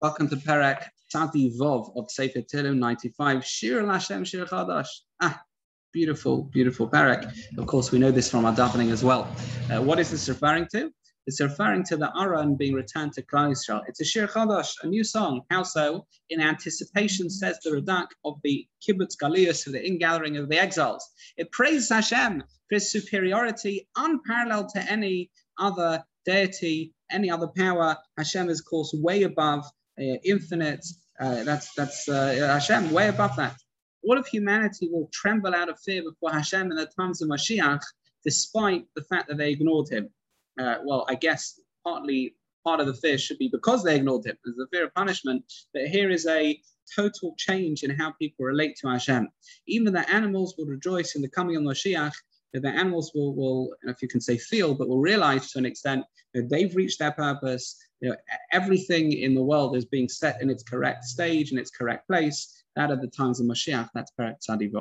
Welcome to Perek Tzadi Vov of Sefer Tehillim 95. Shir Lashem Shir Chadash. Ah, beautiful, beautiful Perek. Of course, we know this from our davening as well. Uh, what is this referring to? It's referring to the Aron being returned to Klal Yisrael. It's a Shir Chadash, a new song. How so? In anticipation, says the Radak, of the Kibbutz Galius, of the ingathering of the exiles. It praises Hashem for his superiority, unparalleled to any other deity, any other power. Hashem is, of course, way above infinite. Uh, that's that's uh, Hashem way above that. All of humanity will tremble out of fear before Hashem in the times of Mashiach, despite the fact that they ignored him. well, I guess partly part of the fear should be because they ignored him. There's a fear of punishment. But here is a total change in how people relate to Hashem. Even the animals will rejoice in the coming of Mashiach. The animals will, will, if you can say feel, but will realize to an extent that they've reached their purpose you know, everything in the world is being set in its correct stage, in its correct place. That are the times of Mashiach, that's Perek Tzadi Vov.